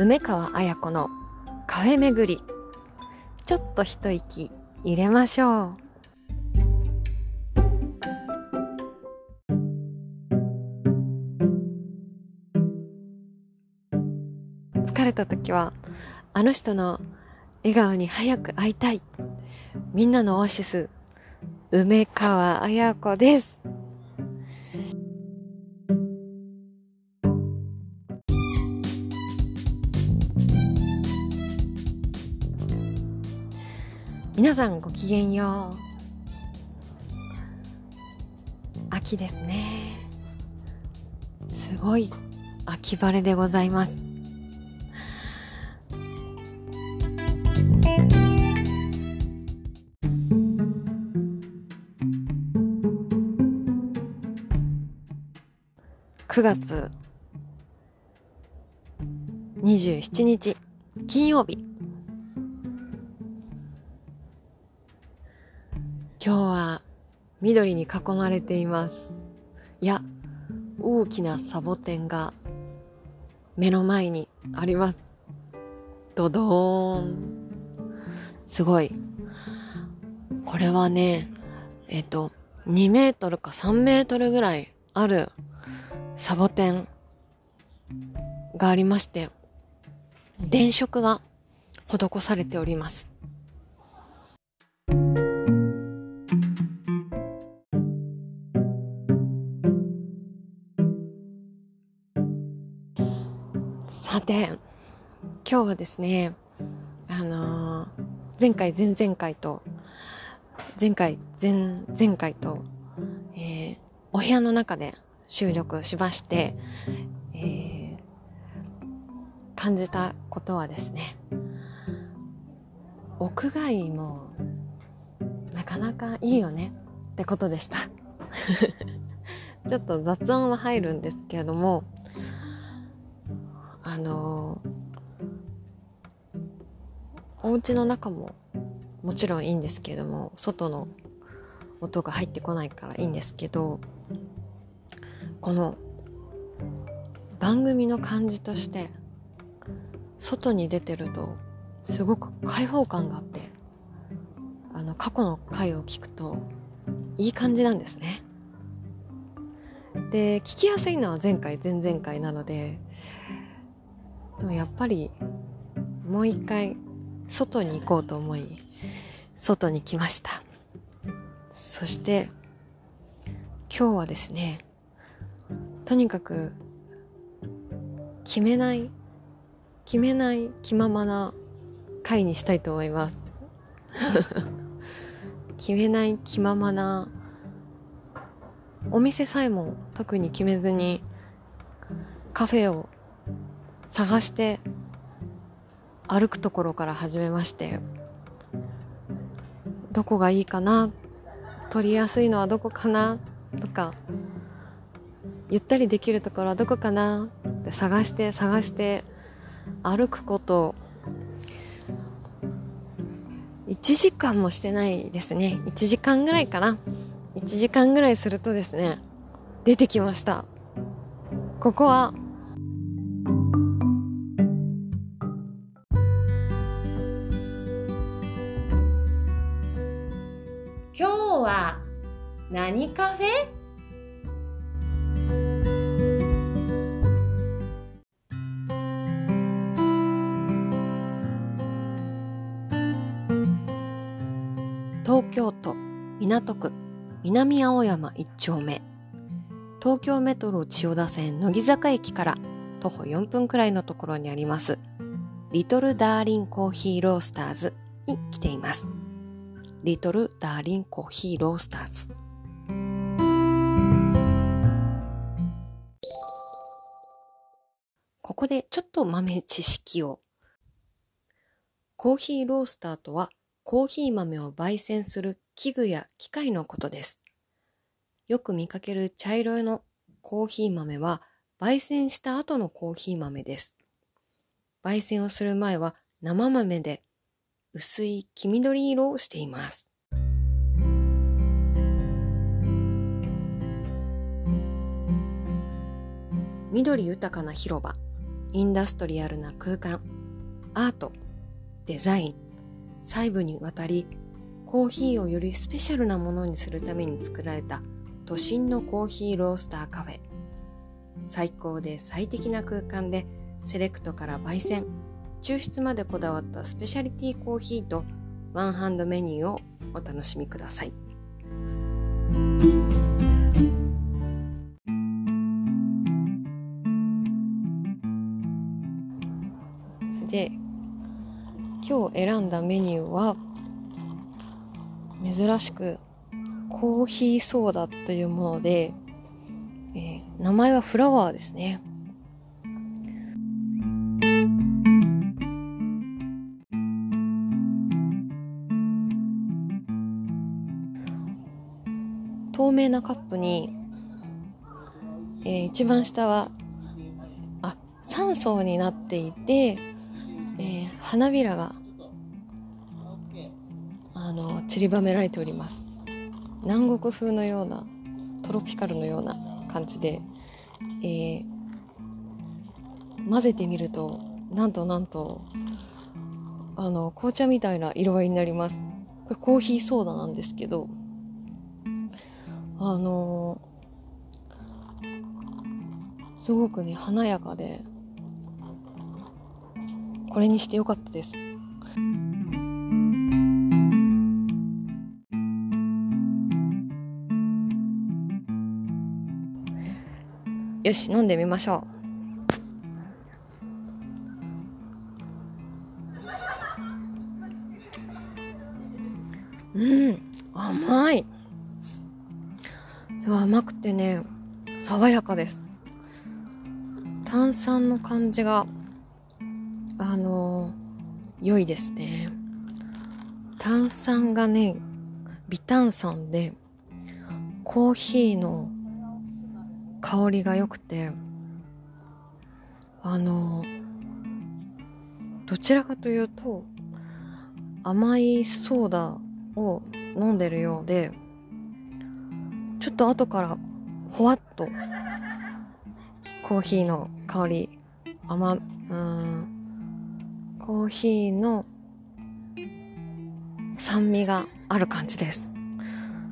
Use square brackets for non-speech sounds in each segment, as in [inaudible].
梅川綾子のカフェ巡り。ちょっと一息入れましょう。疲れた時はあの人の笑顔に早く会いたい。みんなのオアシス梅川綾子です。皆さんごきげんよう。秋ですね。すごい秋晴れでございます。9月27日金曜日。今日は緑に囲まれています。いや大きなサボテンが目の前にあります。ドドーン。すごい。これはねえっ、と2メートルか3メートルぐらいあるサボテンがありまして電飾が施されております。さて今日はですねあのー前回前々回と前回前前回と、えーお部屋の中で収録しまして、えー感じたことはですね屋外もなかなかいいよねってことでした。[laughs] ちょっと雑音は入るんですけれどもあのお家の中ももちろんいいんですけれども外の音が入ってこないからいいんですけどこの番組の感じとして外に出てるとすごく開放感があってあの過去の回を聞くといい感じなんですね。で聞きやすいのは前回前々回なのででもやっぱりもう一回外に行こうと思い外に来ました。そして今日はですねとにかく決めない決めない気ままな回にしたいと思います。[laughs] 決めない気ままなお店さえも特に決めずにカフェを探して歩くところから始めましてどこがいいかな取りやすいのはどこかなとかゆったりできるところはどこかなって探して探して歩くこと1時間もしてないですね。1時間ぐらいかな。1時間ぐらいするとですね出てきました。ここは何カフェ？東京都港区南青山一丁目。東京メトロ千代田線乃木坂駅から徒歩4分くらいのところにありますリトルダーリンコーヒーロースターズに来ています。リトルダーリンコーヒーロースターズここでちょっと豆知識をコーヒーロースターとはコーヒー豆を焙煎する器具や機械のことです。よく見かける茶色のコーヒー豆は焙煎した後のコーヒー豆です。焙煎をする前は生豆で薄い黄緑色をしています。緑豊かな広場、インダストリアルな空間、アート、デザイン、細部にわたり、コーヒーをよりスペシャルなものにするために作られた都心のコーヒーロースターカフェ。最高で最適な空間でセレクトから焙煎、抽出までこだわったスペシャリティコーヒーとワンハンドメニューをお楽しみください。で今日選んだメニューは珍しくコーヒーソーダというもので、えー、名前はフラワーですね。透明なカップに、えー、一番下はあ3層になっていて、花びらがあの散りばめられております。南国風のようなトロピカルのような感じで、えー、混ぜてみるとなんとなんとあの紅茶みたいな色合いになります。これコーヒーソーダなんですけどあのー、すごくね華やかでこれにしてよかったです。よし飲んでみましょう。うん甘い。そう甘くてね爽やかです。炭酸の感じが。あの良いですね。炭酸がね微炭酸でコーヒーの香りが良くてあのどちらかというと甘いソーダを飲んでるようでちょっと後からほわっとコーヒーの香り甘うんコーヒーの酸味がある感じです。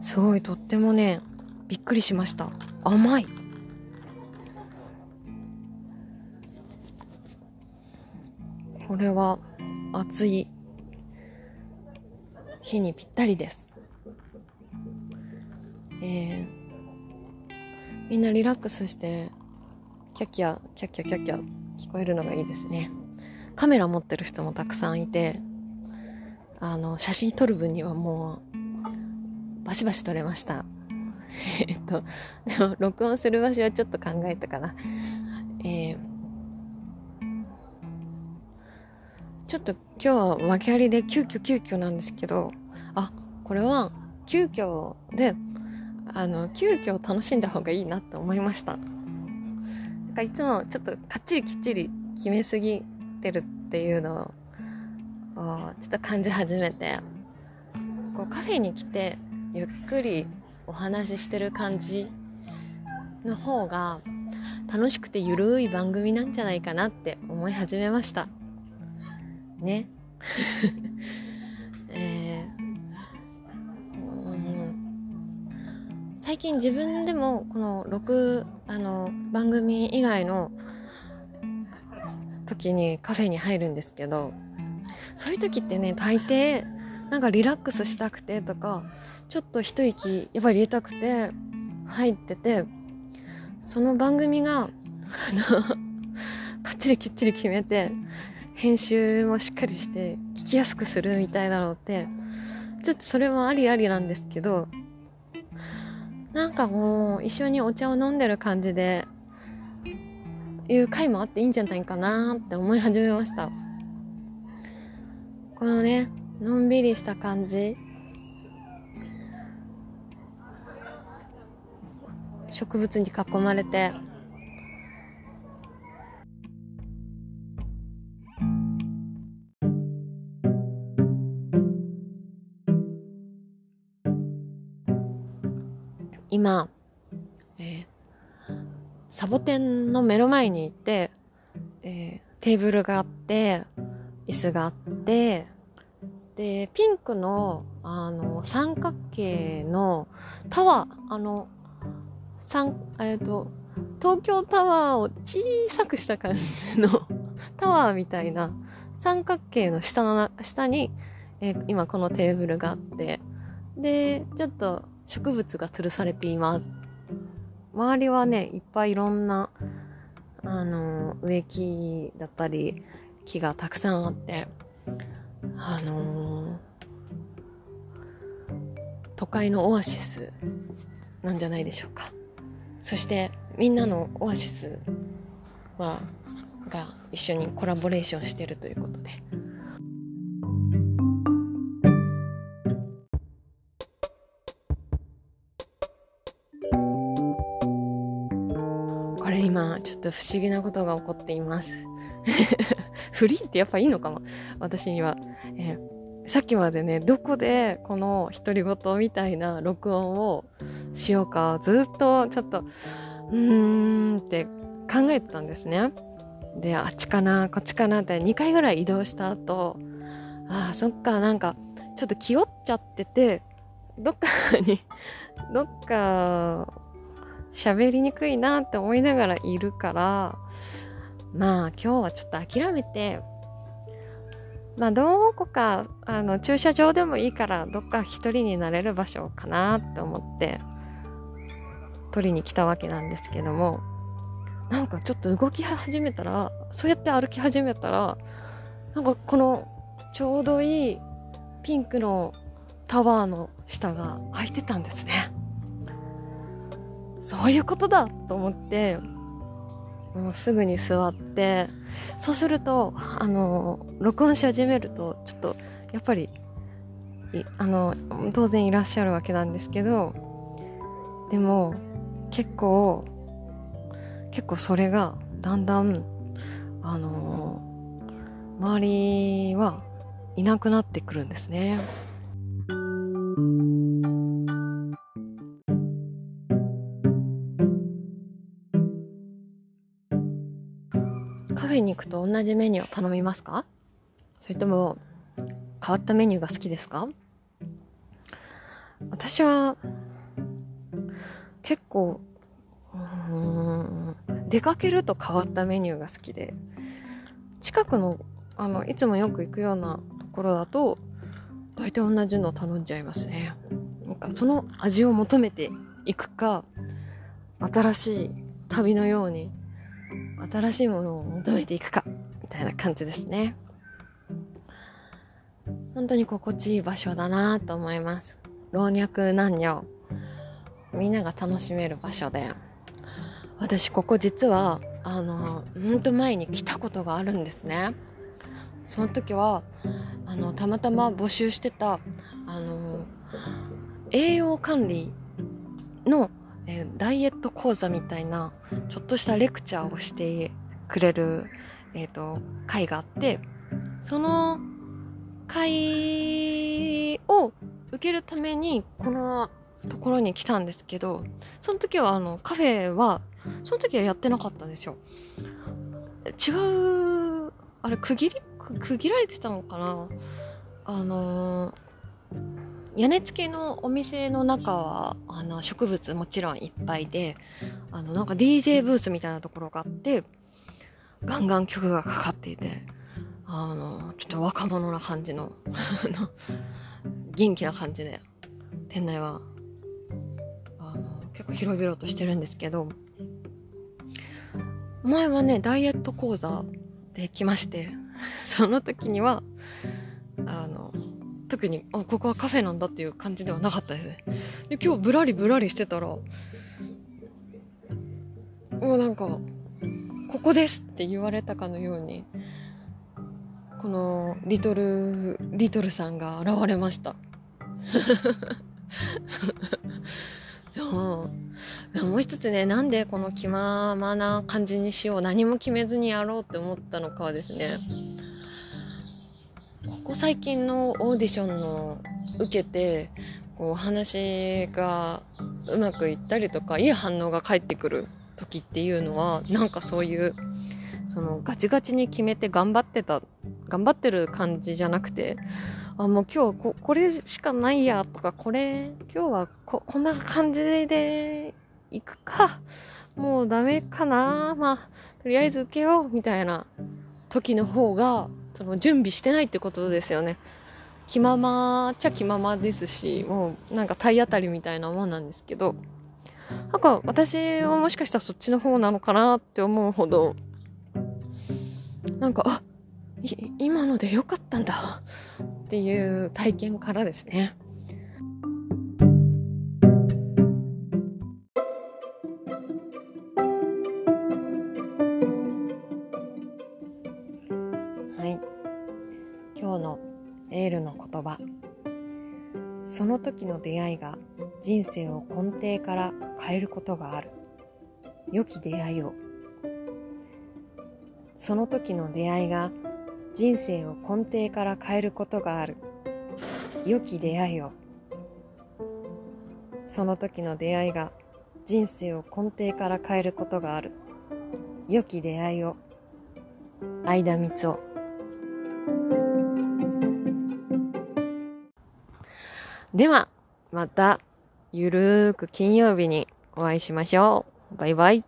すごいとってもねびっくりしました。甘い。これは暑い日にぴったりです。えー、みんなリラックスしてキャッキャキャッキャキャッキャ聞こえるのがいいですね。カメラ持ってる人もたくさんいてあの写真撮る分にはもうバシバシ撮れました。[laughs] えっとでも録音する場所はちょっと考えたかな。えー、ちょっと今日は訳ありで急遽急遽なんですけどあこれは急遽であの急遽楽しんだ方がいいなって思いました。なんかいつもちょっとかっちりきっちり決めすぎてるっていうのをちょっと感じ始めてこうカフェに来てゆっくりお話ししてる感じの方が楽しくてゆるい番組なんじゃないかなって思い始めました。ね。[laughs] 最近自分でもこの6あの番組以外の時にカフェに入るんですけどそういう時ってね大抵なんかリラックスしたくてとかちょっと一息やっぱり入れたくて入っててその番組があのかっちりきっちり決めて編集もしっかりして聞きやすくするみたいなのってちょっとそれもありありなんですけどなんかもう一緒にお茶を飲んでる感じでいう回もあっていいんじゃないかなって思い始めました。このねのんびりした感じ。植物に囲まれて。今、サボテンの目の前に行ってえー、テーブルがあって椅子があってでピンクのあの三角形のタワーあの三えっ、ー、と東京タワーを小さくした感じの [laughs] タワーみたいな三角形の下の下に、えー、今このテーブルがあってでちょっと植物が吊るされています。周りはねいっぱいいろんなあの植木だったり木がたくさんあってあのー、都会のオアシスなんじゃないでしょうか。そしてみんなのオアシスはが一緒にコラボレーションしてるということで。今ちょっと不思議なことが起こっています。フリーってやっぱいいのかな私には、えー、さっきまでねどこでこの独り言みたいな録音をしようかずっとちょっとうーんって考えてたんですね。であっちかなこっちかなって2回ぐらい移動した後あそっかなんかちょっと気負っちゃっててどっかに [laughs] どっか喋りにくいなって思いながらいるからまあ今日はちょっと諦めてまあどこかあの駐車場でもいいからどっか一人になれる場所かなって思って取りに来たわけなんですけどもなんかちょっと動き始めたらそうやって歩き始めたらなんかこのちょうどいいピンクのタワーの下が空いてたんですね。そういうことだと思ってもうすぐに座ってそうするとあの録音し始めるとちょっとやっぱりあの当然いらっしゃるわけなんですけどでも結構結構それがだんだんあの周りはいなくなってくるんですね。フェに行くと同じメニューを頼みますか？それとも変わったメニューが好きですか？私は結構うん出かけると変わったメニューが好きで近くのあのいつもよく行くようなところだと大体同じの頼んじゃいますね。なんかその味を求めていくか新しい旅のように新しいものを求めていくかみたいな感じですね。本当に心地いい場所だなと思います。老若男女みんなが楽しめる場所で私ここ実はあのほんと前に来たことがあるんですね。その時はあのたまたま募集してたあの栄養管理のえ、ダイエット講座みたいなちょっとしたレクチャーをしてくれる、えーと、会があってその会を受けるためにこのところに来たんですけどその時はあのカフェはその時はやってなかったんですよ。違うあれ区切り？区切られてたのかな？あのー屋根付きのお店の中はあの植物もちろんいっぱいであのなんか DJ ブースみたいなところがあってガンガン曲がかかっていてあのちょっと若者な感じの [laughs] 元気な感じで店内はあの結構広々としてるんですけど前はねダイエット講座で来まして [laughs] その時にはあの特にあここはカフェなんだっていう感じではなかったですね。で今日ぶらりぶらりしてたらもうなんかここですって言われたかのようにこのリトルリトルさんが現れました。[laughs] そう。もう一つねなんでこの気ままな感じにしよう何も決めずにやろうって思ったのかはですねここ最近のオーディションの受けてこう話がうまくいったりとかいい反応が返ってくる時っていうのはなんかそういうそのガチガチに決めて頑張ってた頑張ってる感じじゃなくてあもう今日ここれしかないやとかこれ今日はここんな感じで行くかもうダメかなまあとりあえず受けようみたいな時の方がその準備してないってことですよね。気ままっちゃ気ままですしもうなんか体当たりみたいなもんなんですけどなんか私はもしかしたらそっちの方なのかなって思うほどなんかあ今ので良かったんだっていう体験からですね。時の出会いが人生を根底から変えることがある。良き出会いを。その時の出会いが人生を根底から変えることがある。良き出会いを。その時の出会いが人生を根底から変えることがある。良き出会いを。相田光夫ではまたゆるーく金曜日にお会いしましょう。バイバイ。